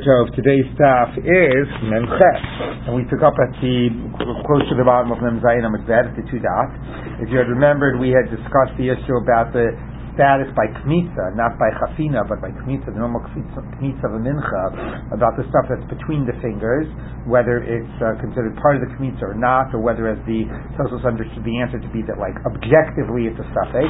of today's staff is Memchet, and we took up at the close to the bottom of Mem Zayin Amud at the two dots. If you had remembered, we had discussed the issue about the status by kmitza, not by chafina, but by kmitza, the normal kmitza of a mincha, about the stuff that's between the fingers, whether it's uh, considered part of the kmitza or not, or whether, as the Tosfos understood the answer to be that, like, objectively it's a suffix,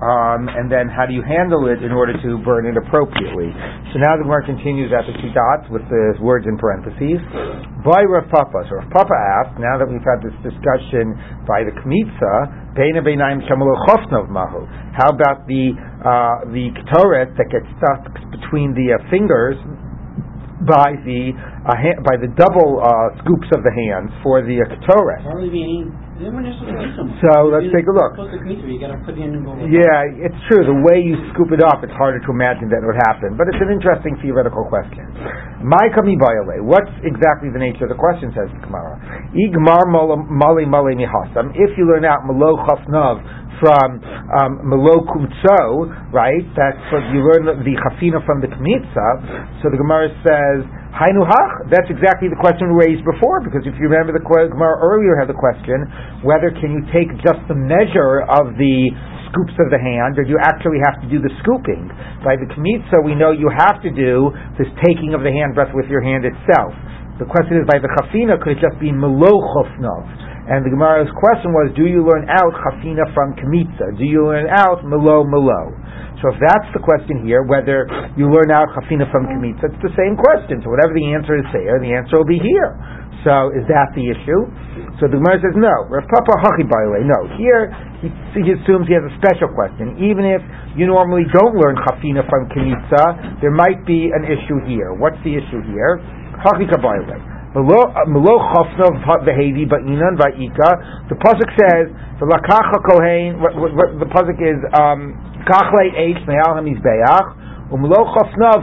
um, and then how do you handle it in order to burn it appropriately. So now the Gemara continues at the two dots with the words in parentheses. By Rav Papa, so Rav Papa asked, now that we've had this discussion by the kmitza, how about the uh, the ketoret that gets stuck between the uh, fingers by the uh, ha- by the double uh, scoops of the hands for the uh, ketoret? So let's take a look. Yeah, it's true. The way you scoop it up, it's harder to imagine that it would happen. But it's an interesting theoretical question. My kami What's exactly the nature of the question? Says the Gemara. Igmar mali mali mihasam. If you learn out malo chasnav from um, Melo Kumtso, right? That's what you learn the Chafina from the Kmitza. So the Gemara says, Hainu hach. That's exactly the question raised before, because if you remember the Gemara earlier had the question whether can you take just the measure of the scoops of the hand, or do you actually have to do the scooping? By the kmitza, we know you have to do this taking of the handbreadth with your hand itself. The question is, by the chafina, could it just be melochofnov? And the Gemara's question was, do you learn out chafina from kmitza? Do you learn out melo melo? So if that's the question here, whether you learn out chafina from kmitza, it's the same question. So whatever the answer is there, the answer will be here. So is that the issue? So the Gemara says no. Rav Papa Hachi, by the way, no. Here he, he, assumes he has a special question. Even if you normally don't learn chafina from kmitza, there might be an issue here. What's the issue here? Hachi by the way. Melo v'hevi ba'inan va'ika. The pasuk says the lakacha kohen. The pasuk is um, kachle eish me'al hamizbeach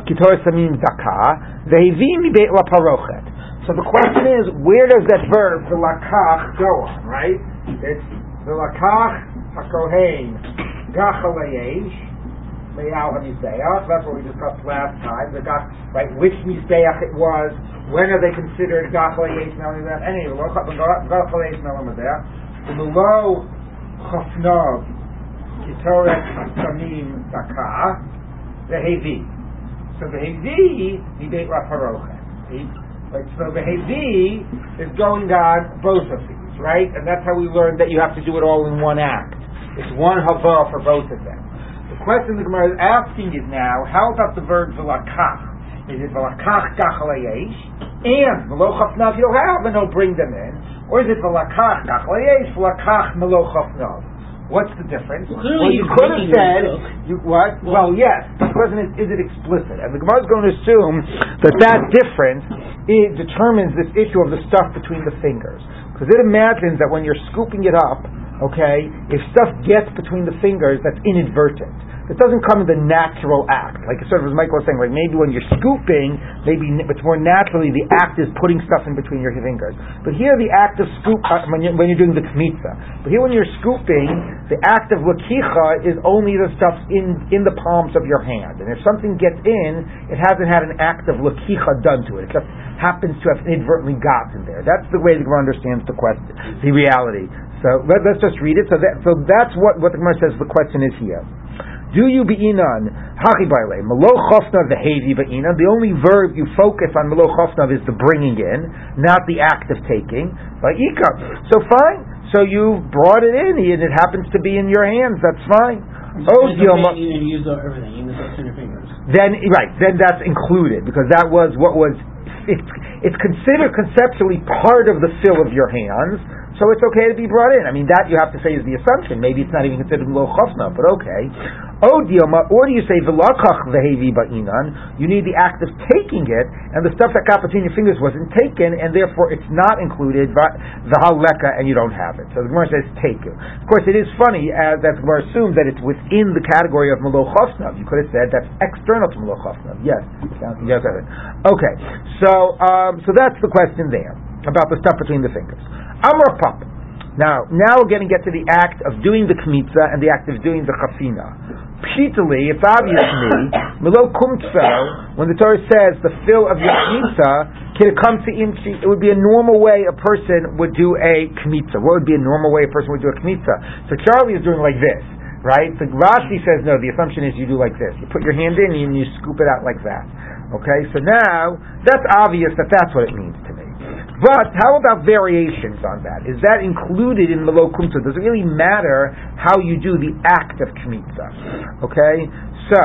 kitor samim daka vehevi mi beit laparochet. So the question is, where does that verb the lakach go on? Right? It's the lakach hakohen gachle eish me'al hamizbeach. That's what we discussed last time. The gach, right? Which mizbeach it was? When are they considered gachle eish me'al hamizbeach? Anyway, gachle eish me'al hamizbeach. The low chafnav Kitoret Samim Daka, the Hevi. So the Hevi, Nideit Raparochet. Right, so the Hevi is going on both of these, right? And that's how we learned that you have to do it all in one act. It's one hava for both of them. The question the Gemara is asking is now, how about the verb velakach? Is it velakach gachalayesh and melochafnav yohav and he'll bring them in? Or is it velakach gachalayesh, velakach melochafnav? What's the difference? Well, well you could have said you, what? Well, well, yes. The question is, is it explicit? And the Gemara is going to assume that that difference it determines this issue of the stuff between the fingers, because it imagines that when you're scooping it up, okay, if stuff gets between the fingers, that's inadvertent. It doesn't come in the natural act. Like sort of as Michael was saying, like maybe when you're scooping, maybe it's more naturally the act is putting stuff in between your fingers. But here the act of scoop uh, when, you're, when you're doing the kmitza. But here when you're scooping, the act of lakicha is only the stuff in in the palms of your hand. And if something gets in, it hasn't had an act of lakicha done to it. It just happens to have inadvertently gotten there. That's the way the Gemara understands the question, the reality. So let, us just read it. So that so that's what what the Gemara says. The question is here. Do you be'inan hachi baile melo chofna v'hevi be'inan? The only verb you focus on melo chofna is the bringing in, not the act of taking. Va'ika. So fine. So you brought it in, and it happens to be in your hands. That's fine. Oh. You use everything, even the your fingers. Then right, then that's included because that was what was. It's, it's considered conceptually part of the fill of your hands so it's okay to be brought in. I mean, that you have to say is the assumption. Maybe it's not even considered lo chofna, but okay. Oh, dioma, or do you say v'lakach vehevi ba'inan? You need the act of taking it, and the stuff that got between your fingers wasn't taken, and therefore it's not included v'haleka, and you don't have it. So the Gemara says take it. Of course, it is funny uh, that the Gemara assumes that it's within the category of melo. You could have said that's external to melo chofna. Yes, yes, okay. So, um, so that's the question there about the stuff between the fingers. Amr Papa. Now, now we're going to get to the act of doing the kmitza and the act of doing the chafina. Pshitali, it's obvious to me, milo kumtso, when the Torah says the fill of your kmitza, can it come to imchi, it would be a normal way a person would do a kmitza. What would be a normal way a person would do a kmitza? So Charlie is doing like this, right? So Rashi says no, the assumption is you do like this. You put your hand in and you scoop it out like that. Okay, so now, that's obvious that that's what it means to me. But how about variations on that? Is that included in Melo Kumta? Does it really matter how you do the act of Kmitza? Okay? So,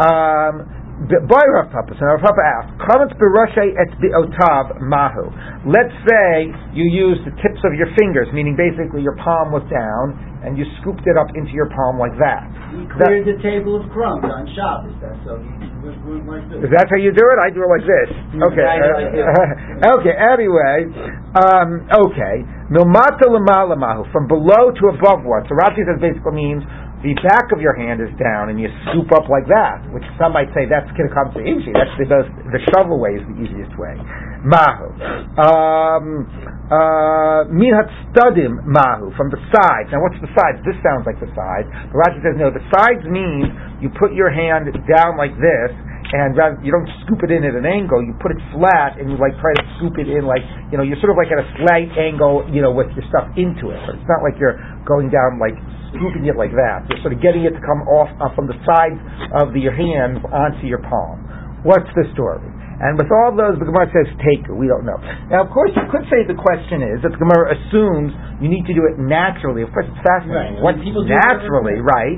um, by Rav Papa, so Rav Papa asks, comments beroshay et bi'otav mahu. Let's say you use the tips of your fingers, meaning basically your palm was down, and you scooped it up into your palm like that. He cleared that, the table of crumbs on Shabbos, so he is that how you do it? I do it like this. Okay. Uh, okay. Anyway, um, okay. Milmata mahu from below to above what? So Rashi says basically means the back of your hand is down and you scoop up like that, which some might say that's going to come to easy. That's the, the, the shovel way is the easiest way. Mahu. Um, uh, Minhat studim mahu, from the sides. Now what's the sides? This sounds like the sides. But Rashi says no, the sides means you put your hand down like this, and rather you don't scoop it in at an angle, you put it flat and you like try to scoop it in like you know you're sort of like at a slight angle, you know, with your stuff into it. But it's not like you're going down like scooping it like that. You're sort of getting it to come off uh, from the sides of the, your hands onto your palm. What's the story? And with all those, the Gemara says take. We don't know. Now, of course, you could say the question is that the Gemara assumes you need to do it naturally. Of course, it's fascinating. Right. What's naturally, right?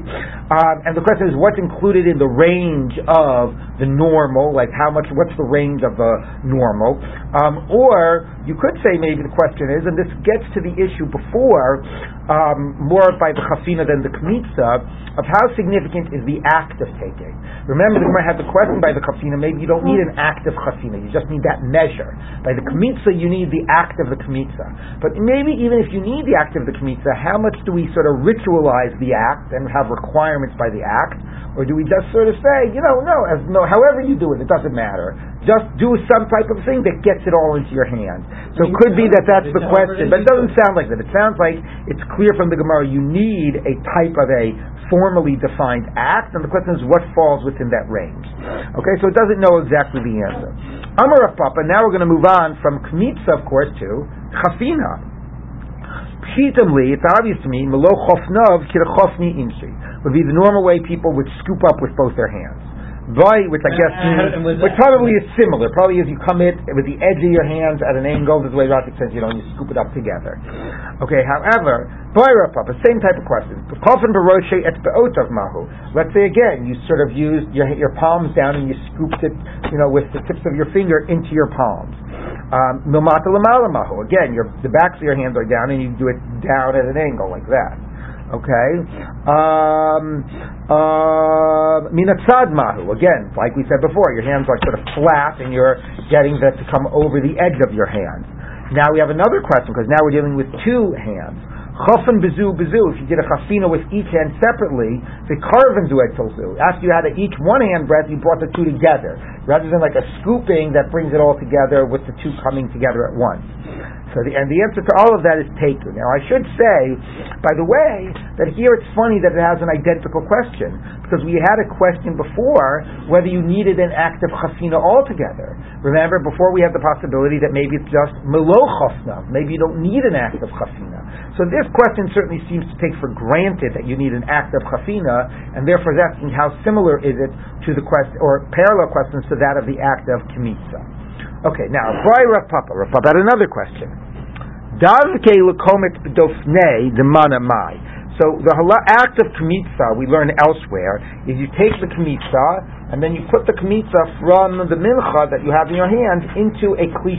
Um, and the question is what's included in the range of the normal, like how much, what's the range of the normal? Um, or you could say maybe the question is, and this gets to the issue before, um, more by the chafina than the kmitza, of how significant is the act of taking. Remember, the Gemara had the question by the chafina, maybe you don't need an act of chafina, you just need that measure. By the kmitza, you need the act of the kmitza. But maybe even if you need the act of the kmitza, how much do we sort of ritualize the act and have requirements by the act? Or do we just sort of say, you know, no, as no, however you do it, it doesn't matter. Just do some type of thing that gets it all into your hand. So it could be that that's the question, but it doesn't sound like that. It sounds like it's clear from the Gemara you need a type of a formally defined act, and the question is what falls within that range. Okay, so it doesn't know exactly the answer. Amar Papa, now we're going to move on from Kmitza, of course, to Chafina. Pshitamli, it's obvious to me, Melo Chofnov Kirachofni Inshi would be the normal way people would scoop up with both their hands. Boy, which I guess means, which probably is similar. Probably is you come it with the edge of your hands at an angle, the way Rashi says, you know, and you scoop it up together. Okay, however, boy, the same type of question. Let's say again, you sort of used your, your palms down and you scooped it, you know, with the tips of your finger into your palms. Um, again, your, the backs of your hands are down and you do it down at an angle like that. Okay. Um, uh, mahu. Again, like we said before, your hands are sort of flat, and you're getting that to come over the edge of your hands. Now we have another question because now we're dealing with two hands. Chafan bezu bezu. If you did a chafina with each hand separately, the karvan duet tilzu. After you had a, each one handbreadth, you brought the two together, rather than like a scooping that brings it all together with the two coming together at once. So the, and the answer to all of that is taken. Now I should say, by the way, that here it's funny that it has an identical question because we had a question before whether you needed an act of chafina altogether. Remember, before we had the possibility that maybe it's just melo chafna, maybe you don't need an act of chafina. So this question certainly seems to take for granted that you need an act of chafina, and therefore is asking how similar is it to the question or parallel questions to that of the act of kimitza. Okay, now, by Rav Papa, Rav Papa had another question. Davke lekomet dofne demana mai. So the act of kmitza we learn elsewhere is you take the kmitza and then you put the kmitza from the mincha that you have in your hand into a kli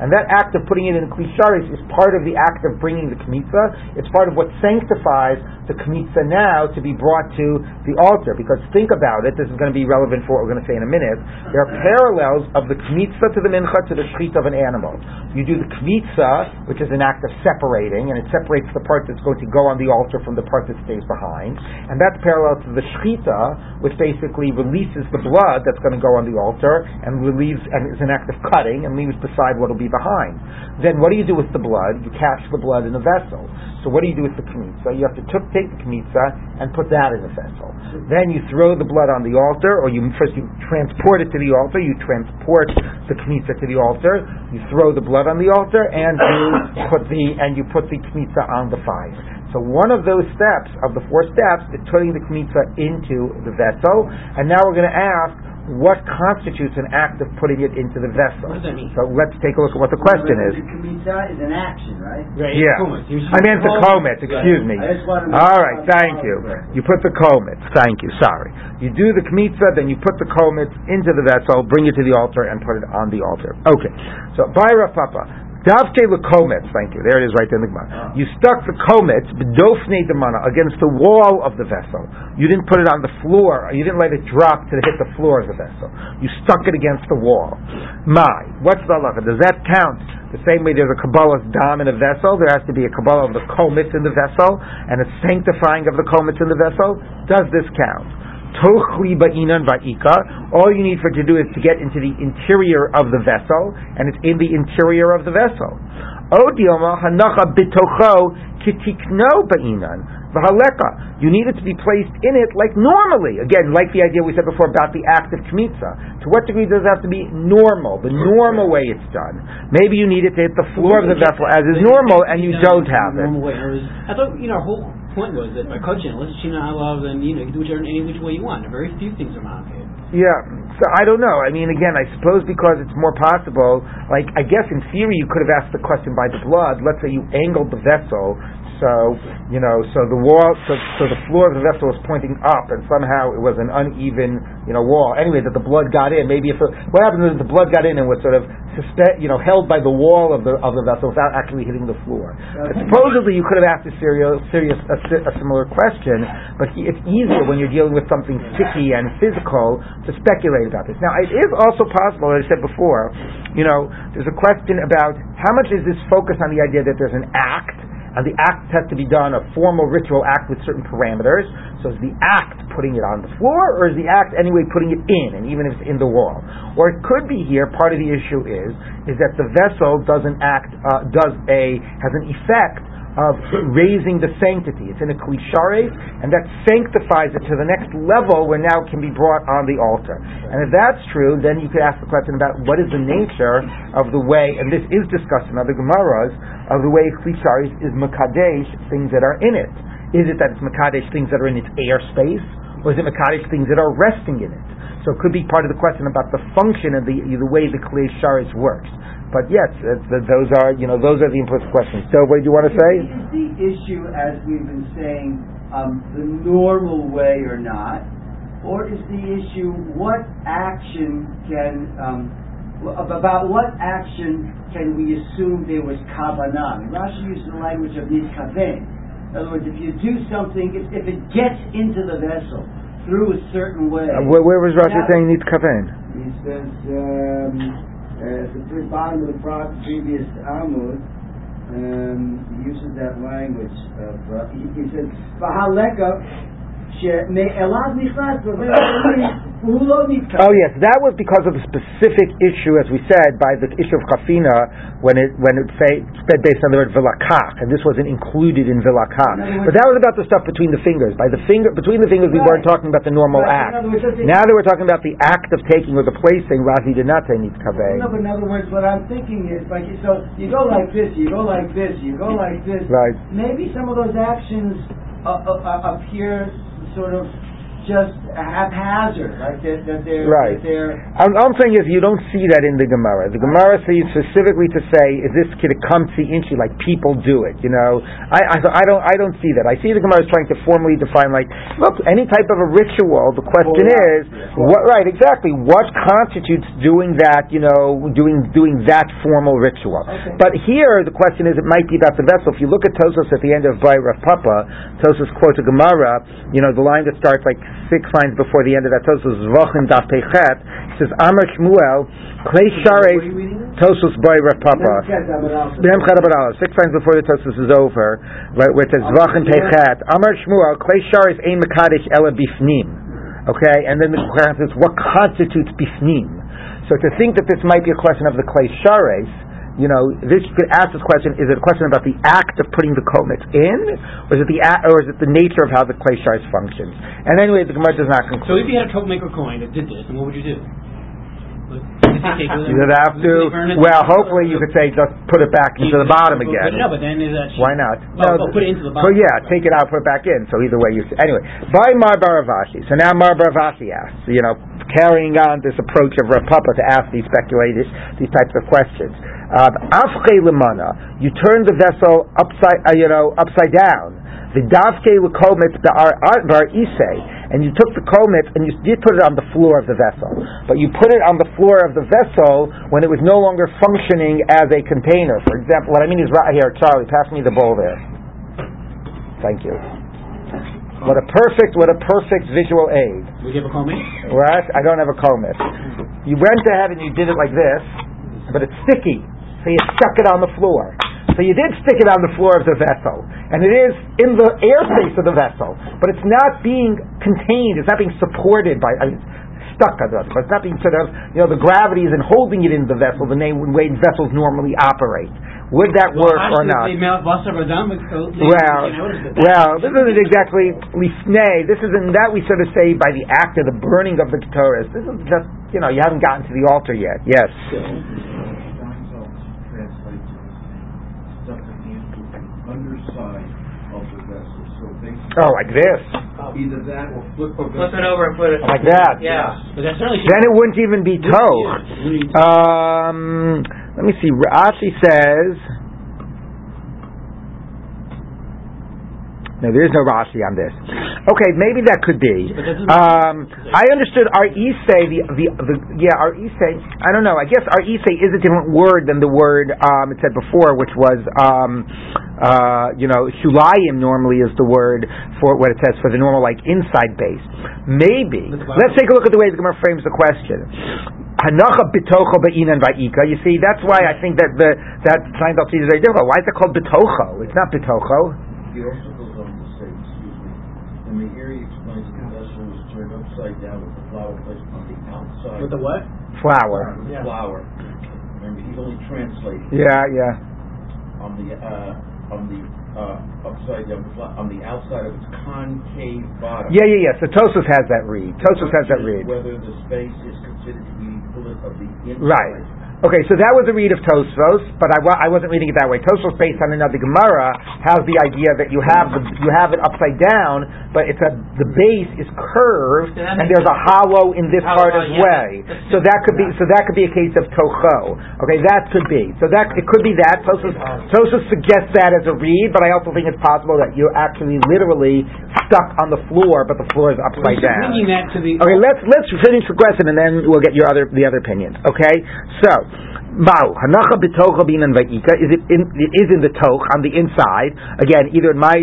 and that act of putting it in klisharis is part of the act of bringing the kmitza. It's part of what sanctifies the kmitza now to be brought to the altar. Because think about it, this is going to be relevant for what we're going to say in a minute. There are parallels of the kmitza to the mincha to the shechita of an animal. You do the kmitza, which is an act of separating, and it separates the part that's going to go on the altar from the part that stays behind. And that's parallel to the shechita, which basically releases the blood that's going to go on the altar and relieves and is an act of cutting and leaves beside what will be be behind. Then what do you do with the blood? You catch the blood in a vessel. So what do you do with the kmitza? You have to take the kmitza and put that in a vessel. Then you throw the blood on the altar, or you first you transport it to the altar. You transport the kmitza to the altar. You throw the blood on the altar, and you put the and you put the kmitza on the fire. So one of those steps of the four steps is putting the kmitza into the vessel. And now we're going to ask what constitutes an act of putting it into the vessel. What does that mean? So let's take a look at what the question is. The Kmitza is an action, right? Right. Yeah. I meant the komet, excuse me. I just wanted to make All sure right, I thank you. correctly. You put the komet, thank you, sorry. You do the kmitza, then you put the komet into the vessel, bring it to the altar, and put it on the altar. Okay, so by Rav Papa, Davke komet, thank you, there it is right there in the Gemara. Ah. You stuck the komet, b'dofnei demana, against the wall of the vessel. You didn't put it on the floor, you didn't let it drop to hit the floor of the vessel. You stuck it against the wall. My, what's the halacha? Does that count? The same way there's a Kabbalah's dam in a vessel, there has to be a Kabbalah of the komets in the vessel, and a sanctifying of the komets in the vessel. Does this count? All you need for it to do is to get into the interior of the vessel, and it's in the interior of the vessel. You need it to be placed in it like normally. Again, like the idea we said before about the act of kmitza. To what degree does it have to be normal? The normal way it's done. Maybe you need it to hit the floor of the vessel as is normal, and you don't have it. I thought you know point was that by coaching, let's you know and you know you can do it any which way you want. Very few things are mocking. Yeah, so I don't know. I mean, again, I suppose because it's more possible, like, I guess in theory you could have asked the question by the blood. Let's say you angled the vessel, so, you know, so the wall, so, so the floor of the vessel was pointing up, and somehow it was an uneven, you know, wall. Anyway, that the blood got in. Maybe if, it, what happened is the blood got in and was sort of, suspe- you know, held by the wall of the, of the vessel without actually hitting the floor. But supposedly you could have asked a serious, serious, a, a similar question, but he, it's easier when you're dealing with something sticky and physical to speculate about this. Now, it is also possible, as I said before, you know, there's a question about how much is this focused on the idea that there's an act, and the act has to be done, a formal ritual act with certain parameters. So is the act putting it on the floor, or is the act anyway putting it in, and even if it's in the wall? Or it could be here, part of the issue is, is that the vessel doesn't act, uh, does a, has an effect of raising the sanctity. It's in a klishares, and that sanctifies it to the next level where now it can be brought on the altar. And if that's true, then you could ask the question about what is the nature of the way, and this is discussed in other Gemaras, of the way klishares is makadesh, things that are in it. Is it that it's makadesh, things that are in its airspace, or is it makadesh, things that are resting in it? So it could be part of the question about the function of the the way the klishares works. But yes, those are you know those are the implicit questions. So, what do you want to say? Is the issue, as we've been saying, um, the normal way or not, or is the issue what action can um, about what action can we assume there was kavanah? Rashi uses the language of nitkaven. In other words, if you do something, if, if it gets into the vessel through a certain way, Uh, where, where was Rashi saying needs kaven? He says, um, uh, the first bottom of the previous Amud, um, he uses that language of, uh, he, he says, Vahaleka, Oh yes, that was because of a specific issue, as we said, by the issue of Chafina when it when it said based on the word vilakach, and this wasn't included in vilakach. But that was about the stuff between the fingers. By the finger between the fingers, we weren't talking about the normal right. act. Words, now that we're talking about the act of taking or the placing, rahi denate needs kaveh. No, but in other words, what I'm thinking is like so you go like this, you go like this, you go like this. Right. Maybe some of those actions uh, uh, uh appear sort of just haphazard, like that, that they're, Right. that they're I'm, I'm saying is you don't see that in the Gemara. The Gemara sees specifically to say, is this kid a kamsi inchi, like people do it, you know? I, I, I don't I don't see that. I see the Gemara is trying to formally define, like, look, any type of a ritual, the question is, what, right, exactly, what constitutes doing that, you know, doing, doing that formal ritual? Okay. But here, the question is, it might be about the vessel. If you look at Tosfos at the end of Bay Rav Papa, Tosfos quotes a Gemara, you know, the line that starts like six lines before the end of that Tosfos, Vochin Daf Pechet, says, Amar Shmuel, Klei Shares, Tosfos Bay Rav Papa. B'nei Chad Abad Aleph, Six lines before the Tosfos is over, right, where it says Vachin Pechet, Amar Shmuel, Klei Shares Ein Mekadesh Ela Bifnim. Okay, and then the question is what constitutes Bifnim. So to think that this might be a question of the Klei Shares, you know, this you could ask this question: Is it a question about the act of putting the kometz in, or is it the a- or is it the nature of how the kli shares functions? And anyway, the Gemara does not conclude. So if you had a troublemaker coin that did this, then what would you do? You would have to. Well, hopefully you could say just put it back into the bottom again. No, but then is that Why not? Oh, well, well, oh, put it into the bottom. So yeah, take it out, put it back in. So either way, you anyway. By Mar bar Rav Ashi. So now Mar bar Rav Ashi asks, you know, carrying on this approach of Rav Papa to ask these speculators these types of questions. Afche lemana, you turn the vessel upside, uh, you know, upside down. The davke lekomitz bar isei, and you took the komitz and you did put it on the floor of the vessel, but you put it on the floor of the vessel when it was no longer functioning as a container. For example, what I mean is right here, Charlie, pass me the bowl there. Thank you. What a perfect, what a perfect visual aid. Would you have a coin? Right? I don't have a komitz. You went ahead and you did it like this, but it's sticky, so you stuck it on the floor. So you did stick it on the floor of the vessel, and it is in the airspace of the vessel, but it's not being contained. It's not being supported by. I mean, stuck on the vessel. It's not being sort of, you know, the gravity isn't holding it in the vessel the way vessels normally operate. Would that work or not? Well, well, this isn't exactly lifnei. This isn't that we sort of say by the act of the burning of the Torah. This is just, you know, you haven't gotten to the altar yet. Yes. underside of the vessel. So basically, Oh, like this, either that or flip the Flip it over and put it. like that. Yeah. But that certainly Then it wouldn't even be toch. Um, let me see. Rashi says. No, there is no Rashi on this. Okay, maybe that could be. But that doesn't- Um, I understood our isay, the, the the yeah our isay. I don't know. I guess our isay is a different word than the word um, it said before, which was um, uh, you know shulayim. Normally is the word for what it says for the normal like inside base. Maybe. Let's take a look at the way the Gemara frames the question. Hanacha bitocho be'inan va'ika. You see, that's why I think that the that sign is very difficult. Why is it called bitocho? It's not bitocho. He also goes on to say, excuse me, in the area he explains the vessel was turned upside down with the flower placed on the outside. With the what? Flower. With the flower. Remember, he's only translating Yeah, yeah. on the uh, on the uh, upside down, on the outside of its concave bottom. Yeah, yeah, yeah. So Tosfos has that read. Tosfos has that read. Whether the space is considered to be equivalent of the inside. Right. Okay, so that was a read of Tosfos, but I, wa- I wasn't reading it that way. Tosfos, based on another Gemara, has the idea that you have the, you have it upside down, but it's a the base is curved Yeah, and there's a hollow in this Hollow, part as yeah. way. So that could be so that could be a case of tocho. Okay, that could be. So that it could be that Tosfos Tosfos suggests that as a read, but I also think it's possible that you're actually literally stuck on the floor, but the floor is upside down. Bringing that to the Okay, let's let's finish the question and then we'll get your other the other opinions. Okay, so. Mao hanacha b'tocha binan va'ika is it in in the toch on the inside. Again either in my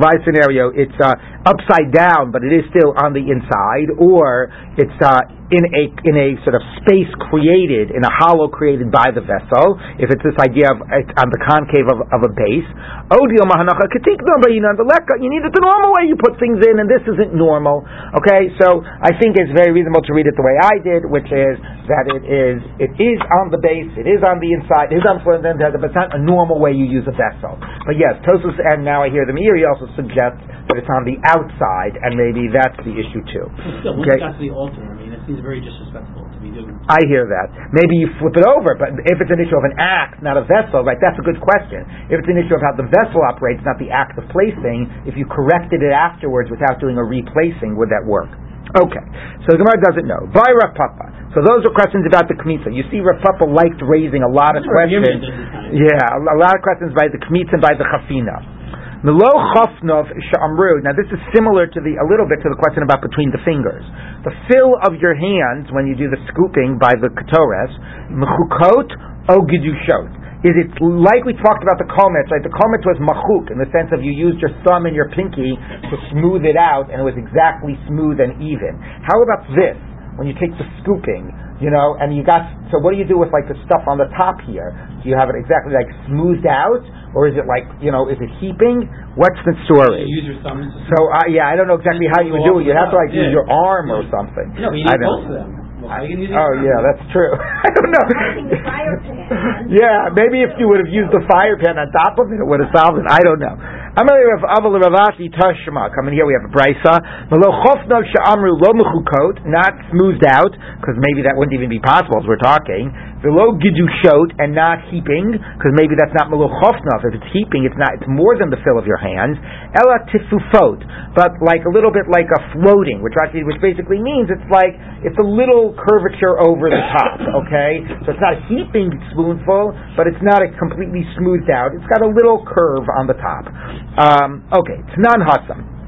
my scenario it's uh, upside down but it is still on the inside or it's uh, in a in a sort of space created in a hollow created by the vessel if it's this idea of it's on the concave of, of a base odio mahanacha you need it the normal way you put things in and this isn't normal. Okay so I think it's very reasonable to read it the way I did which is that it is it is on the base it is on the inside it is on the floor but it's not a normal way you use a vessel. But yes Tosfos and now I hear the Meiri also suggests that it's on the outside and maybe that's the issue too. Still, Okay. the altar, I mean, it seems very disrespectful to be doing. I hear that. Maybe you flip it over, but if it's an issue of an act, not a vessel, right, that's a good question. If it's an issue of how the vessel operates, not the act of placing, if you corrected it afterwards without doing a replacing, would that work? Okay, so the Gemara doesn't know. By Rav Papa. So those are questions about the Kmitza. You see, Rav Papa liked raising a lot of questions. does this kind of- Yeah, a a lot of questions by the Kmitza and by the Chafina. Melo chofnov sha'amru. Now this is similar to the a little bit to the question about between the fingers. The fill of your hands when you do the scooping by the ketores, mechukot o gedushot. Is it like we talked about the kometz? Right, the kometz was machuk in the sense of you used your thumb and your pinky to smooth it out, and it was exactly smooth and even. How about this? When you take the scooping, you know, and you got so what do you do with like the stuff on the top here? Do you have it exactly like smoothed out, or is it like you know, is it heaping? What's the story? You use your thumbs. So uh, yeah, I don't know exactly how you would do it. You'd have to like use your arm or something. No, but you I need don't both of them. How are you gonna use Oh yeah, that's true. I don't know. Using the fire pan. yeah, maybe if you would have used the fire pan on top of it, it would have solved it. I don't know. Amalei Rav Aval Ravashi Tashma. Coming here, we have a brisa. Malo chofno she'amru lo mechukot, not smoothed out, because maybe that wouldn't even be possible as we're talking. Velo gidushot, and not heaping, because maybe that's not malo chofno. If it's heaping, it's not. It's more than the fill of your hands. Ela tifufot, but like a little bit like a floating, which actually, which basically means it's like it's a little curvature over the top. Okay, so it's not a heaping spoonful, but it's not a completely smoothed out. It's got a little curve on the top. Um, okay, it's non hasam.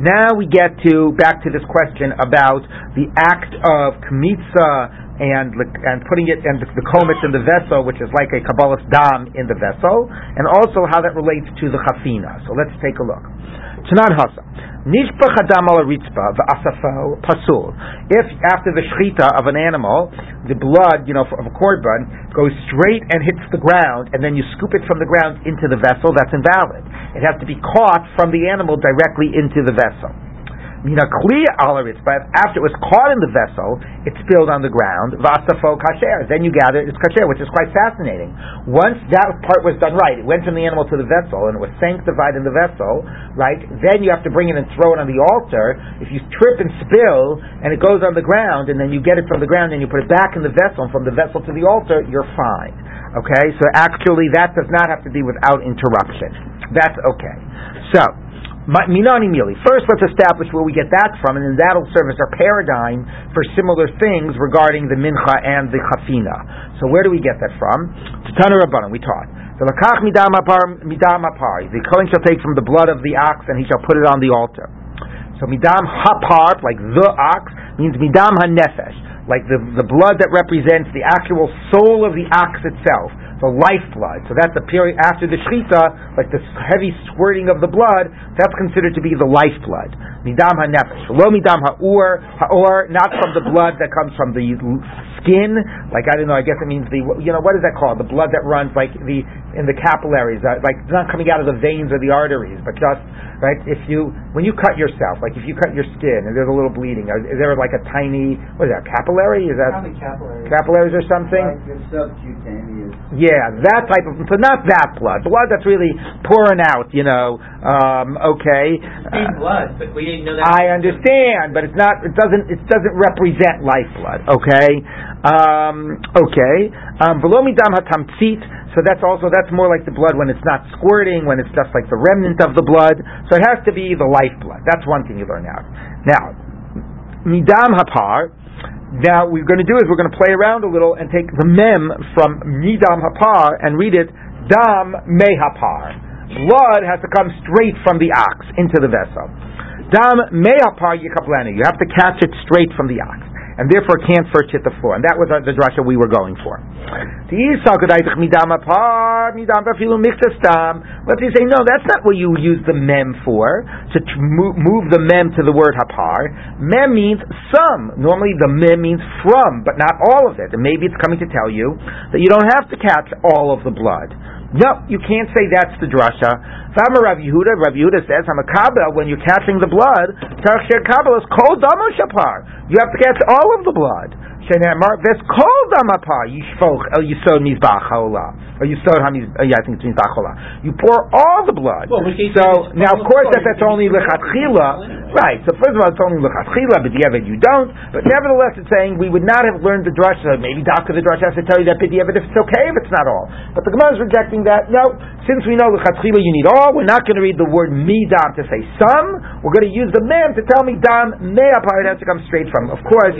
Now we get to back to this question about the act of kmitza and and putting it and the, the kometz in the vessel, which is like a kabbalas dam in the vessel, and also how that relates to the chafina. So let's take a look. Tanan hasa. Nishpach adam al ritzpa v'asafo pasul. If after the shechita of an animal, the blood, you know, of a korban goes straight and hits the ground, and then you scoop it from the ground into the vessel, that's invalid. It has to be caught from the animal directly into the vessel. Mina kli alaritz, but after it was caught in the vessel, it spilled on the ground. Vasafo kasher. Then you gather it's kasher, which is quite fascinating. Once that part was done right, it went from the animal to the vessel and it was sanctified in the vessel, right? Then you have to bring it and throw it on the altar. If you trip and spill and it goes on the ground, and then you get it from the ground and you put it back in the vessel, from the vessel to the altar, you're fine. Okay, so actually that does not have to be without interruption. That's okay. So. First, let's establish where we get that from, and then that'll serve as our paradigm for similar things regarding the mincha and the chafina. So, where do we get that from? Tana Rabbanan, we taught. The lakach midam apar. The kohen shall take from the blood of the ox, and he shall put it on the altar. So, midam hapar, like the ox, means midam hanefesh, like the, the blood that represents the actual soul of the ox itself the lifeblood. So that's the period after the shechita, like the heavy squirting of the blood, that's considered to be the lifeblood. Midam ha-nefesh. Lo midam ha-ur, ha-ur, not from the blood that comes from the skin, like I don't know, I guess it means the, you know, what is that called? The blood that runs like the, in the capillaries, uh, like it's not coming out of the veins or the arteries, but just, right, if you, when you cut yourself, like if you cut your skin and there's a little bleeding, is there like a tiny, what is that, capillary? Is that? Probably capillaries. Capillaries or something? Like the subcutaneous. Yeah, that type of so not that blood, The blood that's really pouring out. You know, um, okay. It's blood, but we didn't know that. I understand, but it's not. It doesn't. It doesn't represent lifeblood. Okay. Um, okay. Um, Below midam hatamtzit. So that's also that's more like the blood when it's not squirting, when it's just like the remnant of the blood. So it has to be the lifeblood. That's one thing you learn out. Now, midam hapar. Now, we're going to do is we're going to play around a little and take the mem from midam hapar and read it dam mehapar. Blood has to come straight from the ox into the vessel. Dam mehapar yikaplenu. You have to catch it straight from the ox. And therefore can't first hit the floor. And that was the drasha we were going for. Let's say, no, that's not what you use the mem for, to move the mem to the word hapar. Mem means some. Normally the mem means from, but not all of it. And maybe it's coming to tell you that you don't have to catch all of the blood. No, you can't say that's the drasha. Fama Rav Yehuda, Rav Yehuda says, Hamakabel, when you're catching the blood, Tarshir Kabel is damo shapar. You have to catch all of the blood. Shenemar, ves kol damapar, yishfoch el yisod mizbach haolah. Or yisod hamiz, uh, yeah, I think it's mizbach. You pour all the blood. Well, so, now of course the if that's only lechatchila, right, so first of all it's only lechatchila, but the you don't, but nevertheless it's saying we would not have learned the drasha, maybe Dr. the drasha has to tell you that b'diavad if it's okay if it's not all. But the Gemara is rejecting that, no, since we know lechatchila you need all, we're not going to read the word midam to say some, we're going to use the mem to tell me dam me'apar, it has to come straight from, of course,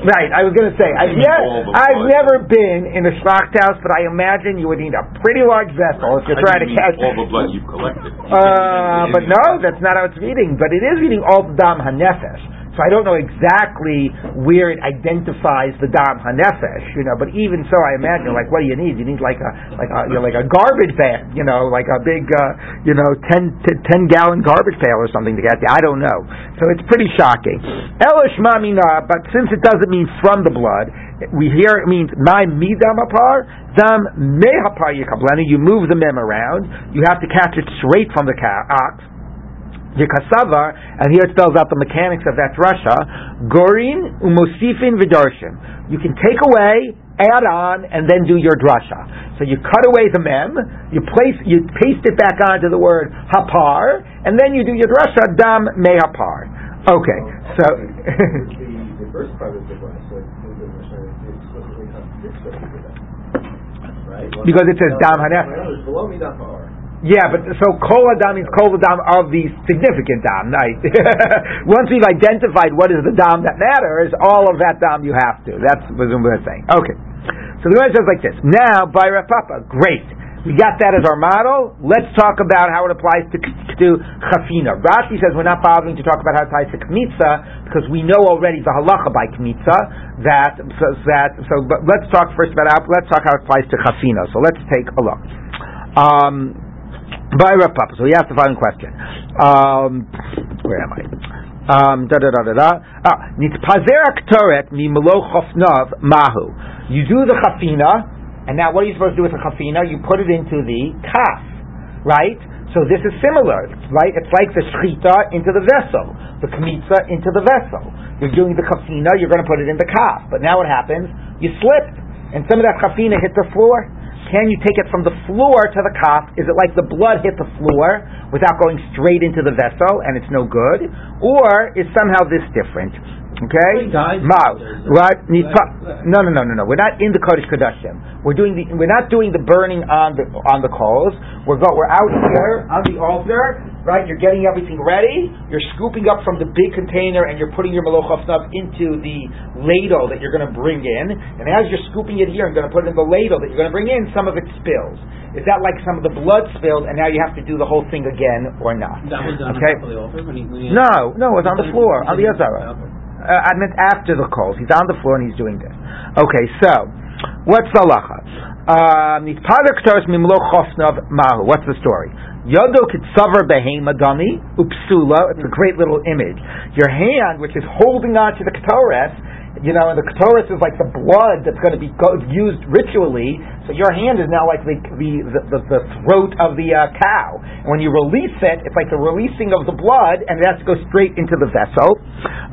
Right, I was going to say, I've, You yet, I've never been in a Schlacht house, but I imagine you would need a pretty large vessel if you're trying do to catch. all the blood you've collected. Uh, but no, that's not how it's reading. But it is reading all the dam hanefesh. So I don't know exactly where it identifies the dam hanefesh, you know. But even so, I imagine like what do you need? You need like a like a you know, like a garbage bag, you know, like a big uh, you know 10, t- 10 gallon garbage pail or something to get you. I don't know. So it's pretty shocking. Elish mamina, but since it doesn't mean from the blood, we hear it means my midam apar, dam mehapar yikablenu. You move the mem around. You have to catch it straight from the ca- ox. Vikasavar, and here it spells out the mechanics of that drasha. Gorin umosifin vidarshin. You can take away, add on, and then do your drasha. So you cut away the mem, you place, you paste it back onto the word hapar, and then you do your drasha dam me hapar. Okay, so. the, first part of the right? Because it says dam hanef. Yeah, but so kol adam means kol adam of the significant dam, right? Once we've identified what is the dam that matters, all of that dam you have to. That's what we're saying. Okay. So the Gemara says like this. Now, by Rav Papa, great. We got that as our model. Let's talk about how it applies to, to chafina. Rashi says we're not bothering to talk about how it applies to kmitza because we know already the halacha by kmitza that so, that so. But let's talk first about let's talk how it applies to chafina. So let's take a look. Um, by Rav Papa. So he asked the following question. Um, where am I? Um, da da da da da. Ah, nitpazer aktoret mi chofnav mahu. You do the chafina, and now what are you supposed to do with the chafina? You put it into the kaf, right? So this is similar, right? It's like the shchita into the vessel, the kmitza into the vessel. You're doing the chafina, you're going to put it in the kaf. But now what happens? You slipped, and some of that chafina hit the floor. Can you take it from the floor to the kaf? Is it like the blood hit the floor without going straight into the vessel and it's no good? Or is somehow this different? Okay, right? No, no, no, no, no. We're not in the Kodesh Kodashim. We're doing the. We're not doing the burning on the on the coals. We're go, We're out here on the altar, right? You're getting everything ready. You're scooping up from the big container and you're putting your melochov stuff into the ladle that you're going to bring in. And as you're scooping it here and going to put it in the ladle that you're going to bring in, some of it spills. Is that like some of the blood spilled, and now you have to do the whole thing again, or not? That was done okay. No, no, it was on the floor on the Azara. Uh, I meant after the calls. He's on the floor and he's doing this. Okay, so what's the halacha? Um, what's the story? Yodo kitzavar behema dami upsula. It's a great little image. Your hand, which is holding on to the ketores, you know, and the Ketores is like the blood that's going to be used ritually. So your hand is now like the the, the, the throat of the uh, cow. And when you release it, it's like the releasing of the blood, and it has to go straight into the vessel.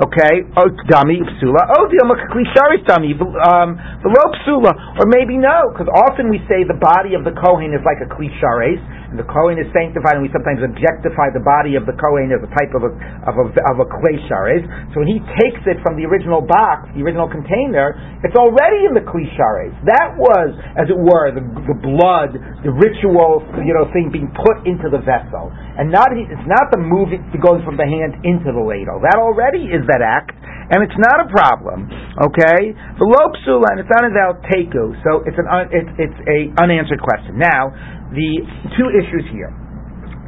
Okay, dami psula. Oh, dami um the rope psula, or maybe no, because often we say the body of the kohen is like a klishares and the Kohen is sanctified, and we sometimes objectify the body of the Kohen as a type of a, of a, of a kli shares. So when he takes it from the original box, the original container, it's already in the kli shares. That was, as it were, the, the blood, the ritual, you know, thing being put into the vessel. And not, it's not the moving, going from the hand into the ladle. That already is that act, and it's not a problem. Okay? The lopsula, and it's not about teku, so it's an it's, it's a unanswered question. Now, the two issues here.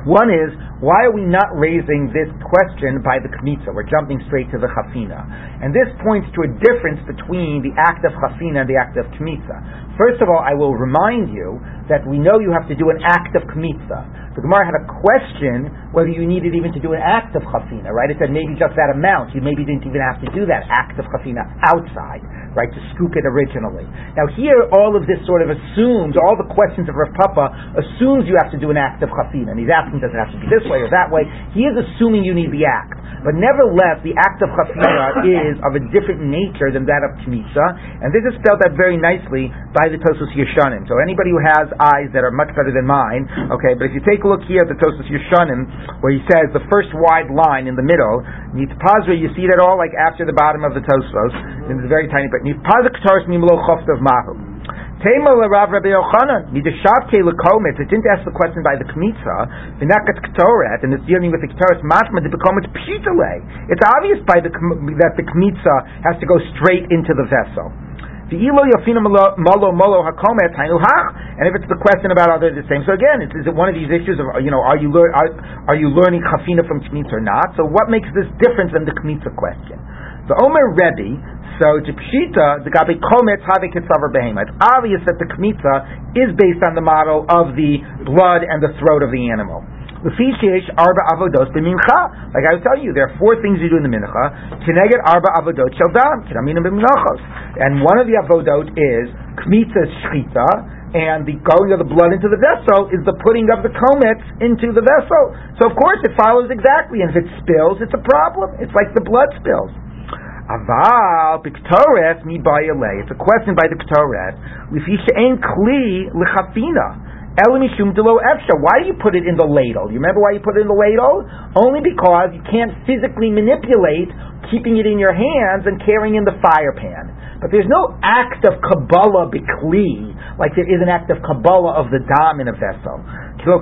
One is, why are we not raising this question by the Kmitza? We're jumping straight to the Chafina. And this points to a difference between the act of Chafina and the act of Kmitza. First of all, I will remind you that we know you have to do an act of Kmitza. The Gemara had a question whether you needed even to do an act of Chafina, right? It said maybe just that amount. You maybe didn't even have to do that act of Chafina outside right, to scoop it originally. Now here, all of this sort of assumes, all the questions of Rav Papa assumes you have to do an act of chafina, and he's asking, does it have to be this way or that way? He is assuming you need the act. But nevertheless, the act of chafina is of a different nature than that of kmitza, and this is spelled out very nicely by the Tosfos Yeshanim. So anybody who has eyes that are much better than mine, okay, but if you take a look here at the Tosfos Yeshanim, where he says the first wide line in the middle, Nitpazra, you see that all like after the bottom of the Tosfos, and it's very tiny, but Nitpazra Ktaris Mimlo Choftav Mahu. Tema Rav Rabbi Yochanan, Midashavke Lekomet, it didn't ask the question by the Kmitza, Vinakat Ktoret, and it's dealing with the Ktoret Mashma, the Bekomet Pshitale. It's obvious by the, that the Kmitza has to go straight into the vessel. And if it's the question about they the same, so again, is it one of these issues of you know are you lear, are, are you learning chafina from kmitza or not? So what makes this different than the kmitza question? The Omer Rebbe so to Pshita, the Gabi Kometz Have Kitzavar Behema. It's obvious that the Kmitza is based on the model of the blood and the throat of the animal. arba avodos b'mincha. Like I was telling you, there are four things you do in the mincha. Kineged arba avodot shel dam. And one of the avodot is kmitza shchita, and the going of the blood into the vessel is the putting of the kometz into the vessel. So of course it follows exactly, and if it spills, it's a problem. It's like the blood spills. Aval piktores mi It's a question by the ktoret. Kli lichafina. Why do you put it in the ladle? You remember why you put it in the ladle? Only because you can't physically manipulate keeping it in your hands and carrying in the fire pan. But there's no act of Kabbalah bikli, like there is an act of Kabbalah of the dam in a vessel. So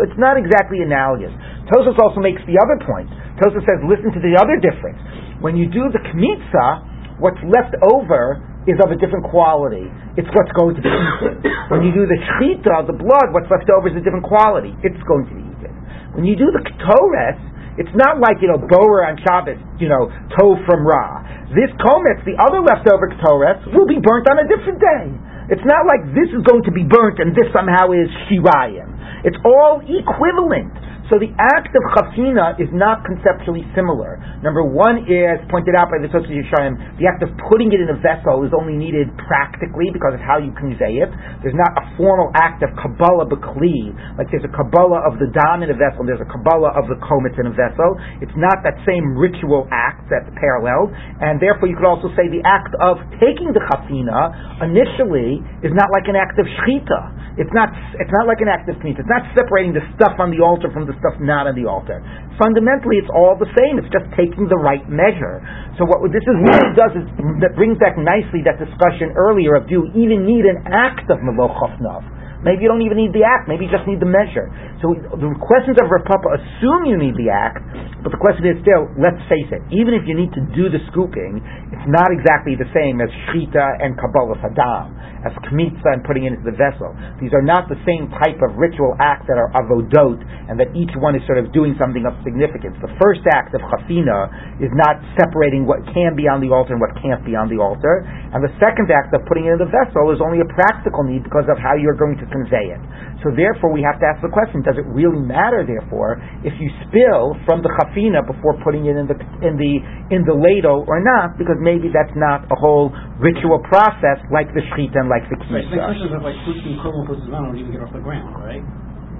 it's not exactly analogous. Tosfos also makes the other point. Tosfos says, listen to the other difference. When you do the kmitza, what's left over is of a different quality. It's what's going to be eaten. when you do the shchita, the blood, what's left over is a different quality. It's going to be eaten. When you do the ketores, it's not like, you know, Boer on Shabbos, you know, toe from Ra. This kometz, the other leftover ketores, will be burnt on a different day. It's not like this is going to be burnt and this somehow is Shirayim. It's all equivalent. So the act of chafina is not conceptually similar. Number one is pointed out by the Tosfos Yeshanim, the act of putting it in a vessel is only needed practically because of how you convey it. There's not a formal act of kabbalah bekli, like there's a kabbalah of the dam in a vessel, there's a kabbalah of the kometz in a vessel. It's not that same ritual act that's paralleled, and therefore you could also say the act of taking the chafina initially is not like an act of shchita. It's not. It's not like an act of kmitza. It's not separating the stuff on the altar from the stuff not on the altar. Fundamentally, it's all the same. It's just taking the right measure. So what this is really does is that brings back nicely that discussion earlier of do you even need an act of melochofnav? Maybe you don't even need the act. Maybe you just need the measure. So the questions of Rav Papa assume you need the act, but the question is still, let's face it, even if you need to do the scooping, it's not exactly the same as shchita and kabbalah sadam, as kmitza and putting it into the vessel. These are not the same type of ritual acts that are avodot, and that each one is sort of doing something of significance. The first act of chafina is not separating what can be on the altar and what can't be on the altar, and the second act of putting it in the vessel is only a practical need because of how you're going to convey it. So therefore, we have to ask the question: Does it really matter? Therefore, if you spill from the chafina before putting it in the in the in the ladle or not, because maybe that's not a whole ritual process like the shchita and like the kisa. Right, the question is like pushing kernel puts on don't even get off the ground, right?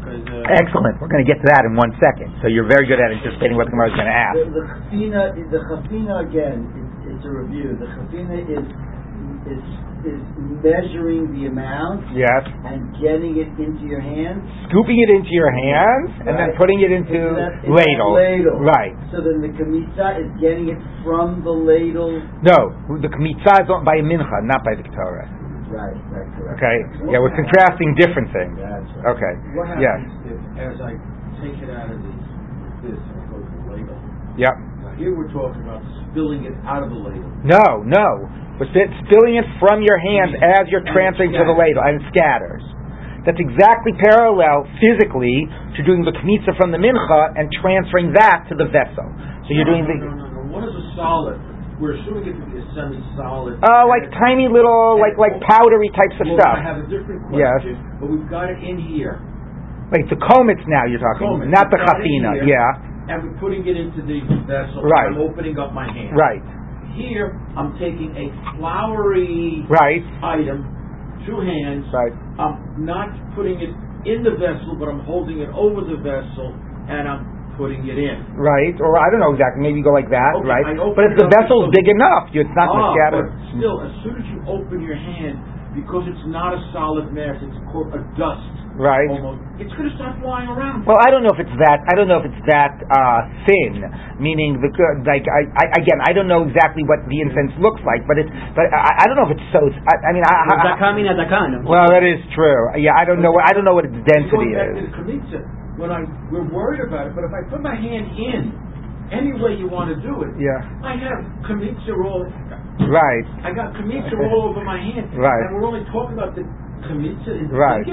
Uh, Excellent. We're going to get to that in one second. So you're very good at anticipating what the Gemara is going to ask. The, the chafina, the chafina again, it's, it's a review. The chafina is is is measuring the amount yes. and getting it into your hands. Scooping it into your hands right. and then putting it into, into that, ladle. ladle. Right. So then the kmitza is getting it from the ladle. No, the kmitza is by mincha, not by the ketara. Right, right, correct. Okay. What yeah, we're contrasting different things. Right. Okay. What happens yes. if, as I take it out of this, this and it goes to the ladle? Yep. Now here we're talking about spilling it out of the ladle. No, no. But spilling it from your hands as you're transferring to the ladle, and it scatters. That's exactly parallel physically to doing the kmitza from the mincha and transferring that to the vessel. So you're doing the. What is a solid? We're assuming it to be a semi-solid. Oh, uh, like tiny little, like like powdery types of well, stuff. I have a different question. Yes. But we've got it in here. Like the kometz now you're talking, kometz. not the chafina. Yeah. And we're putting it into the vessel. Right. I'm opening up my hand. Right. Here, I'm taking a floury right. item, two hands. Right. I'm not putting it in the vessel, but I'm holding it over the vessel, and I'm putting it in. Right, or I don't know exactly. Maybe go like that, okay, right? But if the vessel's big enough, it's not ah, going to scatter. But still, as soon as you open your hand, because it's not a solid mass, it's called a dust. Right. Almost, it's going to start flying around. Well, I don't know if it's that. I don't know if it's that uh, thin. Meaning, the like, I, I, again, I don't know exactly what the incense looks like, but it's. But I, I don't know if it's so. I, I mean, I, I, I, well, that is true. Yeah, I don't know. I don't know what its density is. when I we're worried about it, but if I put my hand in, any way you want to do it, yeah, I have kmitza all. Right. I got kmitza all over my hand. Right. And we're only talking about the Right.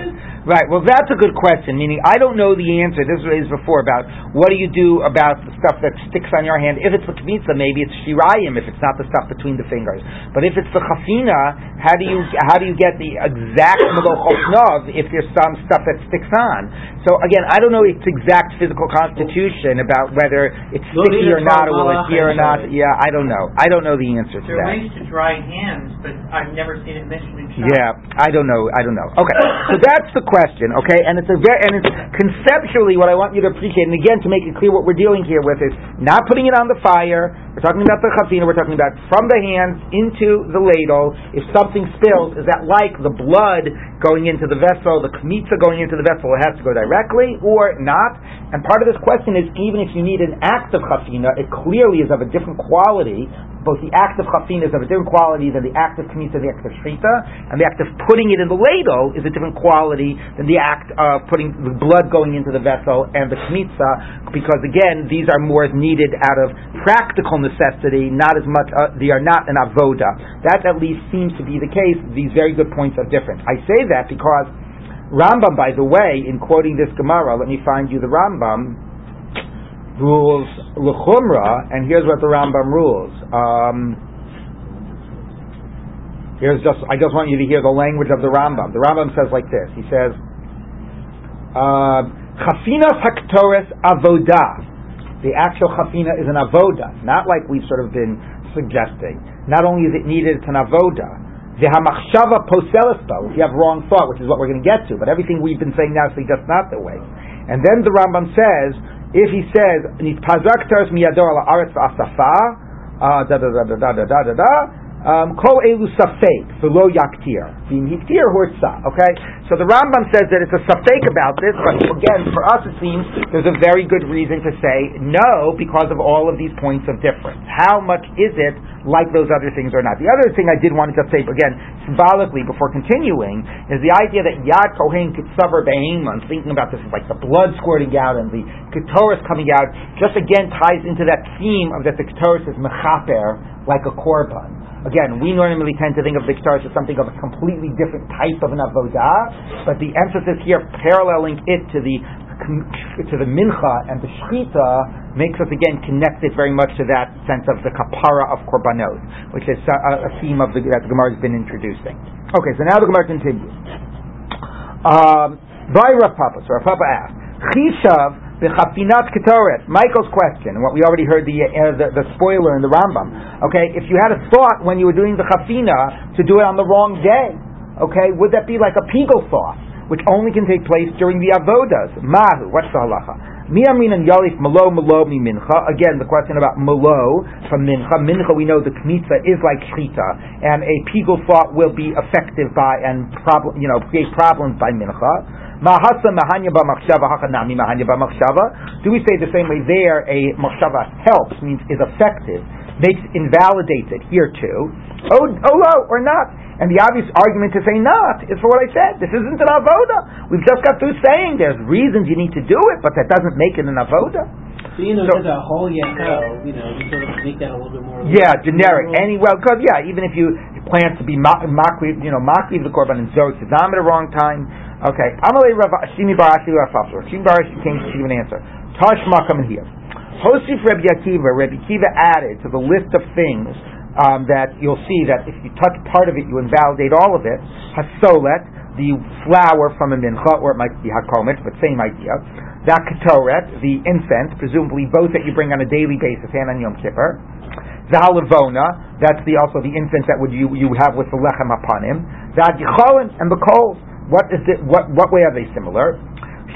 Right. Well, that's a good question. Meaning, I don't know the answer. This was raised before about what do you do about the stuff that sticks on your hand. If it's the kmitza, maybe it's shirayim. If it's not the stuff between the fingers, but if it's the chafina, How do you how do you get the exact melochot if there's some stuff that sticks on? So again, I don't know its exact physical constitution about whether it's sticky or not, or will it here or not. Yeah, I don't know. I don't know the answer to There are ways to dry hands, but I've never seen it mentioned in Shabbos. Yeah, I don't know. I don't know. Okay, so that's the question. Okay, and it's a very and it's conceptually what I want you to appreciate. And again, to make it clear, what we're dealing here with is not putting it on the fire. We're talking about the chafina. We're talking about from the hands into the ladle. If something spills, is that like the blood going into the vessel, the kmitza going into the vessel? It has to go directly or not. And part of this question is even if you need an act of chafina, it clearly is of a different quality. Both the act of chafina is of a different quality than the act of kmitza, the act of shchita, and the act of putting it in the ladle is a different quality than the act of putting the blood going into the vessel and the kmitza, because again, these are more needed out of practical necessity, not as much, uh, they are not an avoda. That at least seems to be the case. These very good points are different. I say that because Rambam, by the way, in quoting this Gemara, let me find you the Rambam, rules l'chumra, and here's what the Rambam rules. Um, here's just, I just want you to hear the language of the Rambam. The Rambam says like this. He says, uh, Chafinas haktores avodah. The actual chafina is an avoda, not like we've sort of been suggesting. Not only is it needed, it's an avoda. The hamachshava poselispo, if you have wrong thought, which is what we're going to get to, but everything we've been saying now suggests not the way. And then the Rambam says, if he says, nitpazak teres miyador ala aretz v'asafa, uh, da da da da da da da da Um, kol elu safek, v'lo yaktir. Being hiktir hurtza, okay? So the Rambam says that it's a safek about this, but again, for us it seems there's a very good reason to say no because of all of these points of difference. How much is it like those other things or not? The other thing I did want to just say, again, symbolically before continuing, is the idea that Yad Kohen Kitzavar Beheman, thinking about this as like the blood squirting out and the Ketores coming out, just again ties into that theme of that the Ketores is mechaper, like a korban. Again, we normally tend to think of the Ketores as something of a completely different type of an avodah, but the emphasis here paralleling it to the to the mincha and the shchita makes us again connect it very much to that sense of the kapara of korbanot, which is a, a theme of the, that the Gemara has been introducing. Okay, so now the Gemara continues. Um, by Rav Papa, so Rav Papa asked, Chishav b'chafinat ketoret. Michael's question, what we already heard the, uh, the the spoiler in the Rambam. Okay, if you had a thought when you were doing the chafina to do it on the wrong day, okay, would that be like a pigel thought? which only can take place during the avodas. Mahu, what's the halacha? And Yalif mi mincha. Again, the question about malo from mincha. Mincha, we know the kmitza is like shchita, and a pigul thought will be effective by and problem, you know, create problems by mincha. Mahasa mahanya ba machshava mahanya ba machshava. Do we say the same way there? A machshava helps means is effective, makes invalidates it here too. Oh, oh, no, or not. And the obvious argument to say not is for what I said. This isn't an avoda. We've just got through saying there's reasons you need to do it, but that doesn't make it an avoda. So you know, So- a whole yachel, you know, you sort of make that a little bit more. Yeah, generic. liberal. Any well, because yeah, even if you plan to be makri, you know, makri of the korban and zot not at the wrong time. Okay, Amalei Rav Shimi bar Ashi Rav. Shimi bar Ashi came to give an answer. Tashma coming here. Hosif Rebbe Akiva. Rebbe Akiva added to the list of things um, that you'll see that if you touch part of it, you invalidate all of it. Hasolet, the flour from a mincha, or it might be hakomet, but same idea. That ketoret, the incense, presumably both that you bring on a daily basis and on Yom Kippur. The halavona, that's the also the incense that would you you have with the lechem hapanim. The adicholin and the coals. What is? What what way are they similar?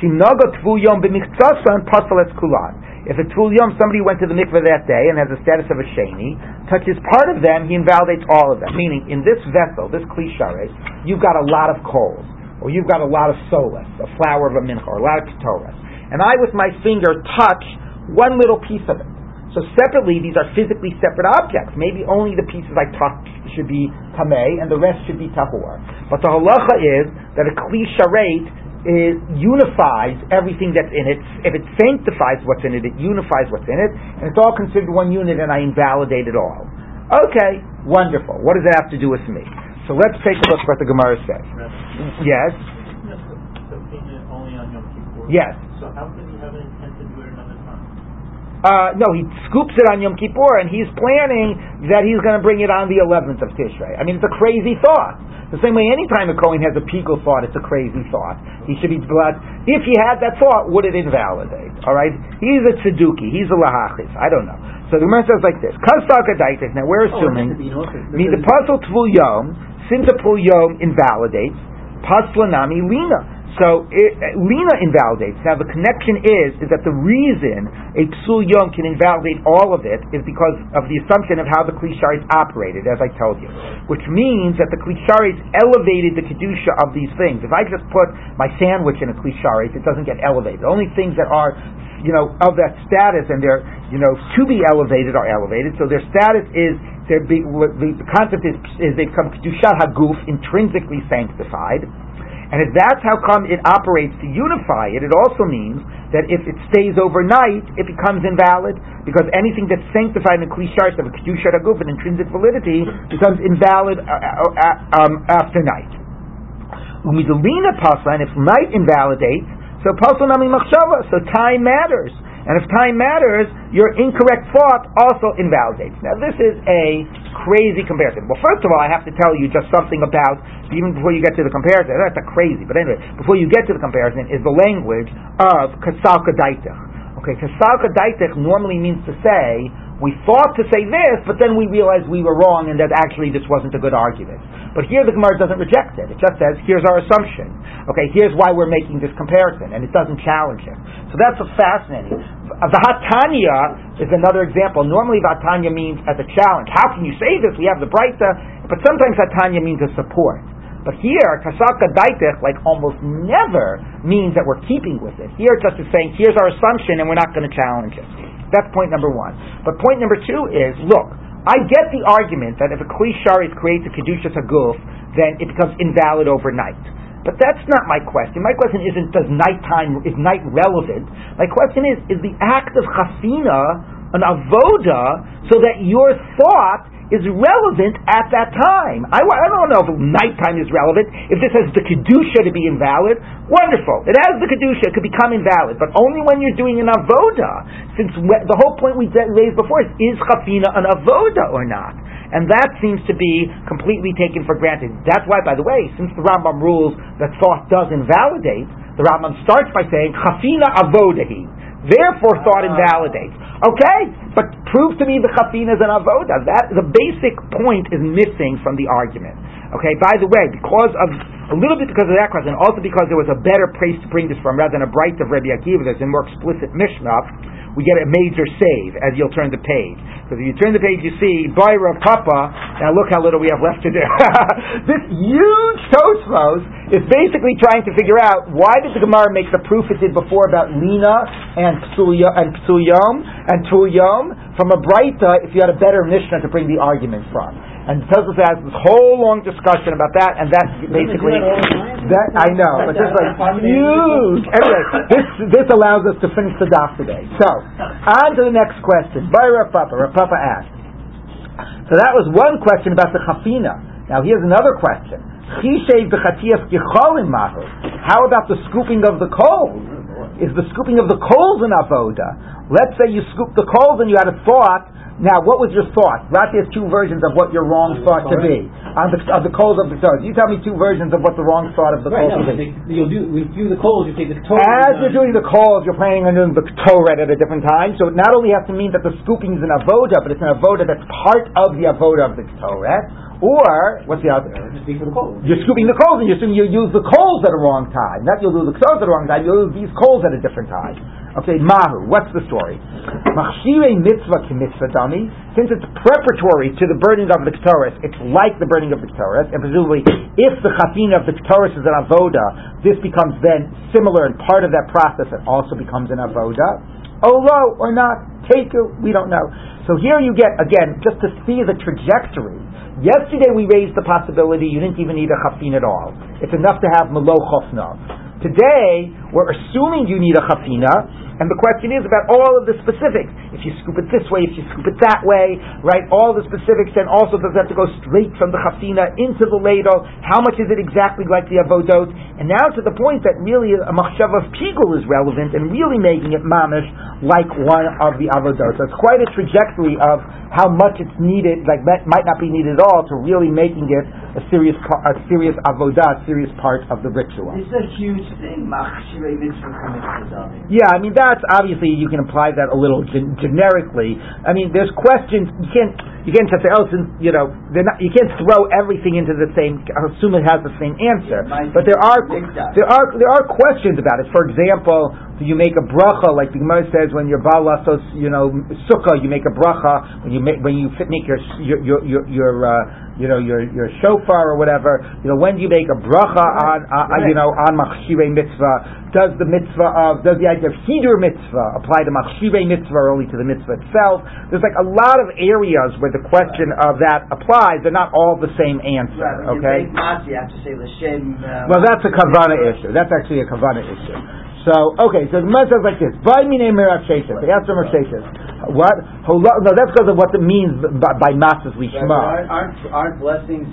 Shinaga tvul yom b'michtzasa and pasalet kulan. If a tvul yom somebody went to the mikveh that day and has the status of a sheni, touches part of them, he invalidates all of them. Meaning, in this vessel, this kli shares, you've got a lot of coals, or you've got a lot of solas, a flour of a mincha, or a lot of ketoras. And I, with my finger, touch one little piece of it. So separately, these are physically separate objects. Maybe only the pieces I touch should be tameh, and the rest should be tahor. But the halacha is that a kli sharet is, unifies everything that's in it. If it sanctifies what's in it, it unifies what's in it, and it's all considered one unit, and I invalidate it all. Okay, wonderful. What does that have to do with me? So let's take a look at what the Gemara says. Yes, So only on Yom Kippur. yes. So how could he have an intent to do it another time? uh, no, he scoops it on Yom Kippur, and he's planning that he's going to bring it on the 11th of Tishrei. I mean, it's a crazy thought. The same way, anytime a Kohen has a pigul thought, it's a crazy thought. He should be blood. If he had that thought, would it invalidate? All right, he's a tzeduki. He's a lahachis. I don't know. So the Gemara says like this. Now we're Oh, assuming the the puzzle tvul yom, tvul yom invalidates, paslanami lina. So it, lina invalidates. Now the connection is is that the reason a psul yom can invalidate all of it is because of the assumption of how the klisharis operated, as I told you, which means that the klisharis elevated the kedusha of these things. If I just put my sandwich in a klisharis, it doesn't get elevated. The Only things that are you know, of that status and they're, you know, to be elevated are elevated. So their status is, their be, the, the concept is, is they become kedushat haguf, intrinsically sanctified. And if that's how come it operates to unify it, it also means that if it stays overnight, it becomes invalid because anything that's sanctified in the klishars of a kedushat haguf, an intrinsic validity, becomes invalid uh, uh, uh, um, after night. Umidalina pasla, and if night invalidates, so pasla nami machshava, so time matters. And if time matters, your incorrect thought also invalidates. Now, this is a crazy comparison. Well, first of all, I have to tell you just something about, even before you get to the comparison, that's a crazy, but anyway, before you get to the comparison, is the language of kasalka daitach. Okay, kasalka normally means to say, we thought to say this, but then we realized we were wrong and that actually this wasn't a good argument. But here the Gemara doesn't reject it. It just says, here's our assumption. Okay, here's why we're making this comparison, and it doesn't challenge it. So that's fascinating. Vahatanya is another example. Normally Vatanya means as a challenge. How can you say this? We have the Breita, but sometimes Vatanya means a support. But here, kasaka daitich, like almost never means that we're keeping with it. Here, just is saying, here's our assumption, and we're not going to challenge it. That's point number one. But point number two is, look, I get the argument that if a klisharis creates a kedusha saguf, then it becomes invalid overnight. But that's not my question. My question isn't does nighttime is night relevant. My question is is the act of chafina an avoda so that your thought is relevant at that time. I, I don't know if nighttime is relevant. If this has the kedusha to be invalid, wonderful. It has the kedusha; it could become invalid, but only when you're doing an avoda. Since we, the whole point we raised before is is chafina an avoda or not? And that seems to be completely taken for granted. That's why, by the way, since the Rambam rules that thought does invalidate, the Rambam starts by saying chafina avodahi. Therefore, thought ah. invalidates. Okay, but prove to me the chafina is an avoda. That the basic point is missing from the argument. Okay. By the way, because of a little bit because of that question, also because there was a better place to bring this from rather than a Breita of Rabbi Akiva, there's a more explicit Mishnah. We get a major save as you'll turn the page. Because if you turn the page, you see Baira Papa. Now look how little we have left to do. this huge Tosfos is basically trying to figure out why did the Gemara make the proof it did before about Lina and Psuya and Psuyom and Tuyom from a Breita if you had a better Mishnah to bring the argument from. And Tosfos has this whole long discussion about that, and that's basically that I know, but this is like huge. Anyway, this this allows us to finish the daf today. So on to the next question. By Rav Papa, Rav Papa asked. So that was one question about the chafina. Now here's another question. Chishav the chattiyach yicholim ma'or. How about the scooping of the coals? Is the scooping of the coals an avoda? Let's say you scoop the coals and you had a thought. Now, what was your thought? Rashi has two versions of what your wrong thought to be on the, of the coals of the Torah. You tell me two versions of what the wrong thought of the Right, coals no, to be. you'll do, when you do the coals, you take the Torah. As you're doing the coals, you're planning on doing the Torah at a different time. So it not only has to mean that the scooping is an avoda, but it's an avoda that's part of the avoda of the Torah. Or what's the other? Just speak for the coals. You're scooping the coals, and you're assuming you use the coals at a wrong time. Not you'll do the coals at a wrong time. You'll use these coals at a different time. Okay, Mahu. What's the story? Machshire mitzvah ki mitzvah dami. Since it's preparatory to the burning of the Torah, it's like the burning of the Torah, and presumably, if the chafina of the Torah is an avoda, this becomes then similar and part of that process. It also becomes an avoda. Olo or not, take it, we don't know. So here you get again just to see the trajectory. Yesterday we raised the possibility you didn't even need a chafin at all. It's enough to have melo chofnav. Today we're assuming you need a chafina, and the question is about all of the specifics. If you scoop it this way, if you scoop it that way, right? All the specifics, and also does it have to go straight from the chafina into the ladle? How much is it exactly like the avodot? And now to the point that really a machshav of pigul is relevant and really making it mamish like one of the avodot. So it's quite a trajectory of how much it's needed, like that might not be needed at all, to really making it a serious, a serious avodah, serious part of the ritual. It's a huge thing, mitzvah Yeah, I mean that's obviously you can apply that a little gen- generically. I mean, there's questions you can't you can't just say, oh, since you know, not, you can't throw everything into the same, assume it has the same answer. But there are there are there are questions about it. For example, do you make a bracha like the Gemara says when you're balasos, you know, sukkah, you make a bracha when you make when you make your your your your, your uh, you know your your shofar or whatever. You know when do you make a bracha on uh, right. you know on machshirei mitzvah? Does the mitzvah of does the idea of hidur mitzvah apply to machshirei mitzvah or only to the mitzvah itself? There's like a lot of areas where the question of that applies. They're not all the same answer. Right, okay. You have to say l'shem. Uh, well, that's a kavana issue. That's actually a kavana issue. So, okay, so the Gemara says like this: "By mine merav sheshes." They asked Rav sheshes. What? No, that's because of what it means by, by masas lishma. Aren't, aren't, aren't blessings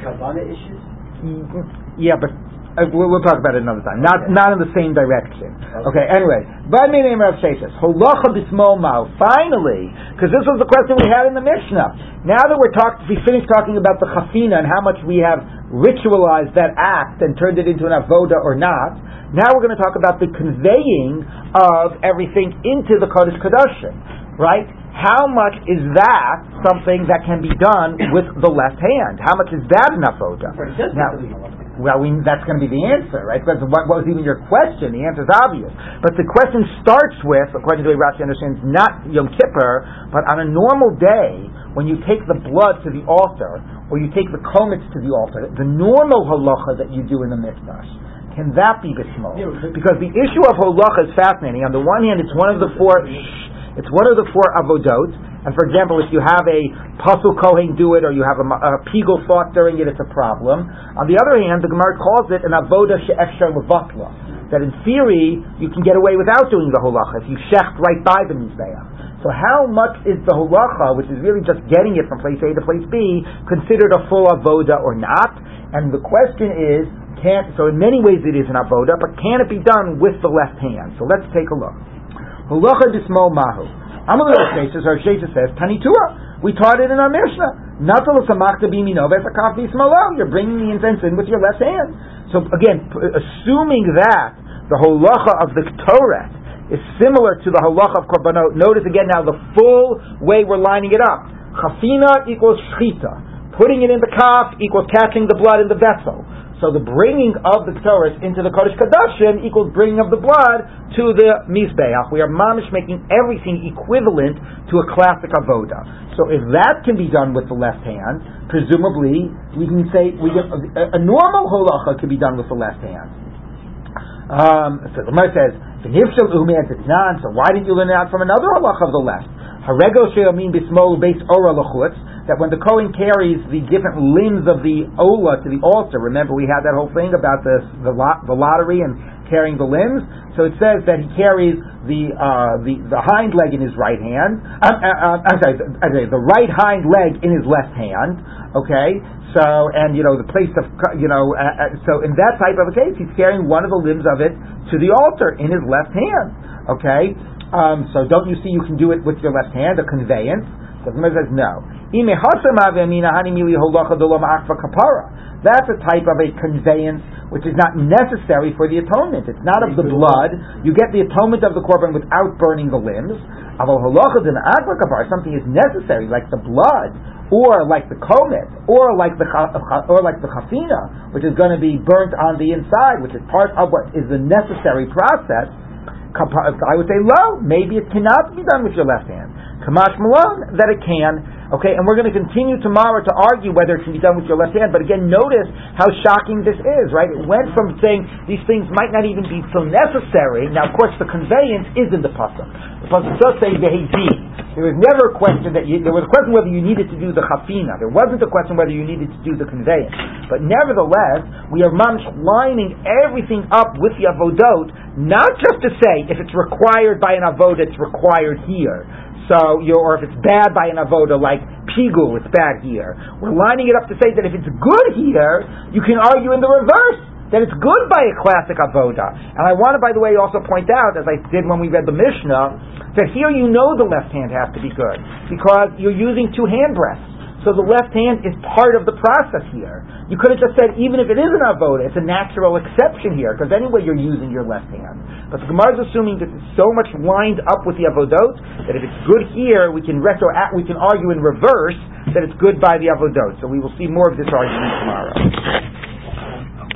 kavana issues? Mm-hmm. Yeah, but uh, we'll, we'll, talk about it another time. Not okay. not in the same direction. Okay. okay anyway, by me name Rav Sheshes. Holacha bismol mao. Finally, because this was the question we had in the Mishnah. Now that we're talking, we finished talking about the chafina and how much we have ritualized that act and turned it into an avoda or not. Now we're going to talk about the conveying of everything into the Kodesh Kodashim, right? How much is that something that can be done with the left hand? How much is that an avoda? Well, we, that's going to be the answer, right? Because what, what, was even your question? The answer is obvious. But the question starts with, according to the way Rashi understands, not Yom Kippur, but on a normal day, when you take the blood to the altar, or you take the komets to the altar, the normal halacha that you do in the mikdash, can that be bismol? Because the issue of holacha is fascinating. On the one hand, it's one of the four, it's one of the four avodot. And for example, if you have a pasul kohen do it, or you have a, a thought during it, it's a problem. On the other hand, the Gemara calls it an avoda she'efshar levatla. That in theory, you can get away without doing the holacha if you shecht right by the mizbeach. So how much is the holacha, which is really just getting it from place A to place B, considered a full avoda or not? And the question is, can't, so in many ways it is an avoda, but can it be done with the left hand? So let's take a look. Halacha bismo mahu. Amalei our Sheshes says, Tanitua. We taught it in our Mishnah. Natal samakta bimino vesakaf bismolo. You're bringing the incense in with your left hand. So again, assuming that the halacha of the Torah is similar to the halacha of korbanot. Notice again now the full way we're lining it up. Chafina equals shchita. Putting it in the kaf equals catching the blood in the vessel. So the bringing of the Torah into the Kodesh Kadashim equals bringing of the blood to the Mizbeach. We are mamish making everything equivalent to a classic avoda. So if that can be done with the left hand, presumably we can say we can, a, a, normal holacha can be done with the left hand. Um, so the Gemara says, so why didn't you learn it out from another halacha of the left? Harego she'amin bismol base ora lachutz, that when the Kohen carries the different limbs of the ola to the altar, remember we had that whole thing about the, the, lot, the lottery and carrying the limbs? So it says that he carries the, uh, the, the hind leg in his right hand, uh, uh, uh, I'm sorry, the, the right hind leg in his left hand, okay? So, and you know, the place of, you know, uh, uh, so in that type of a case, he's carrying one of the limbs of it to the altar in his left hand, okay? Um, so don't you see you can do it with your left hand, a conveyance? The says no. That's a type of a conveyance which is not necessary for the atonement. It's not of the blood. You get the atonement of the korban without burning the limbs. Something is necessary, like the blood, or like the komet, or like the or like the chafina, which is going to be burnt on the inside, which is part of what is the necessary process I would say low. Maybe it cannot be done with your left hand. Kamash Malone that it can. Okay, and we're going to continue tomorrow to argue whether it can be done with your left hand. But again, notice how shocking this is, right? It went from saying these things might not even be so necessary. Now, of course, the conveyance is in the pasuk. The pasuk does say vehedi. There was never a question that you, there was a question whether you needed to do the chafina. There wasn't a question whether you needed to do the conveyance. But nevertheless, we are mamish lining everything up with the avodot, not just to say if it's required by an avod, it's required here. So, you or if it's bad by an avoda like pigul, it's bad here. We're lining it up to say that if it's good here, you can argue in the reverse that it's good by a classic avoda. And I want to, by the way, also point out, as I did when we read the Mishnah, that here you know the left hand has to be good because you're using two hand breaths. So the left hand is part of the process here. You could have just said, even if it is an avoda, it's a natural exception here, because anyway you're using your left hand. But the Gemara is assuming that it's so much lined up with the avodot that if it's good here, we can retro, we can argue in reverse that it's good by the avodot. So we will see more of this argument tomorrow.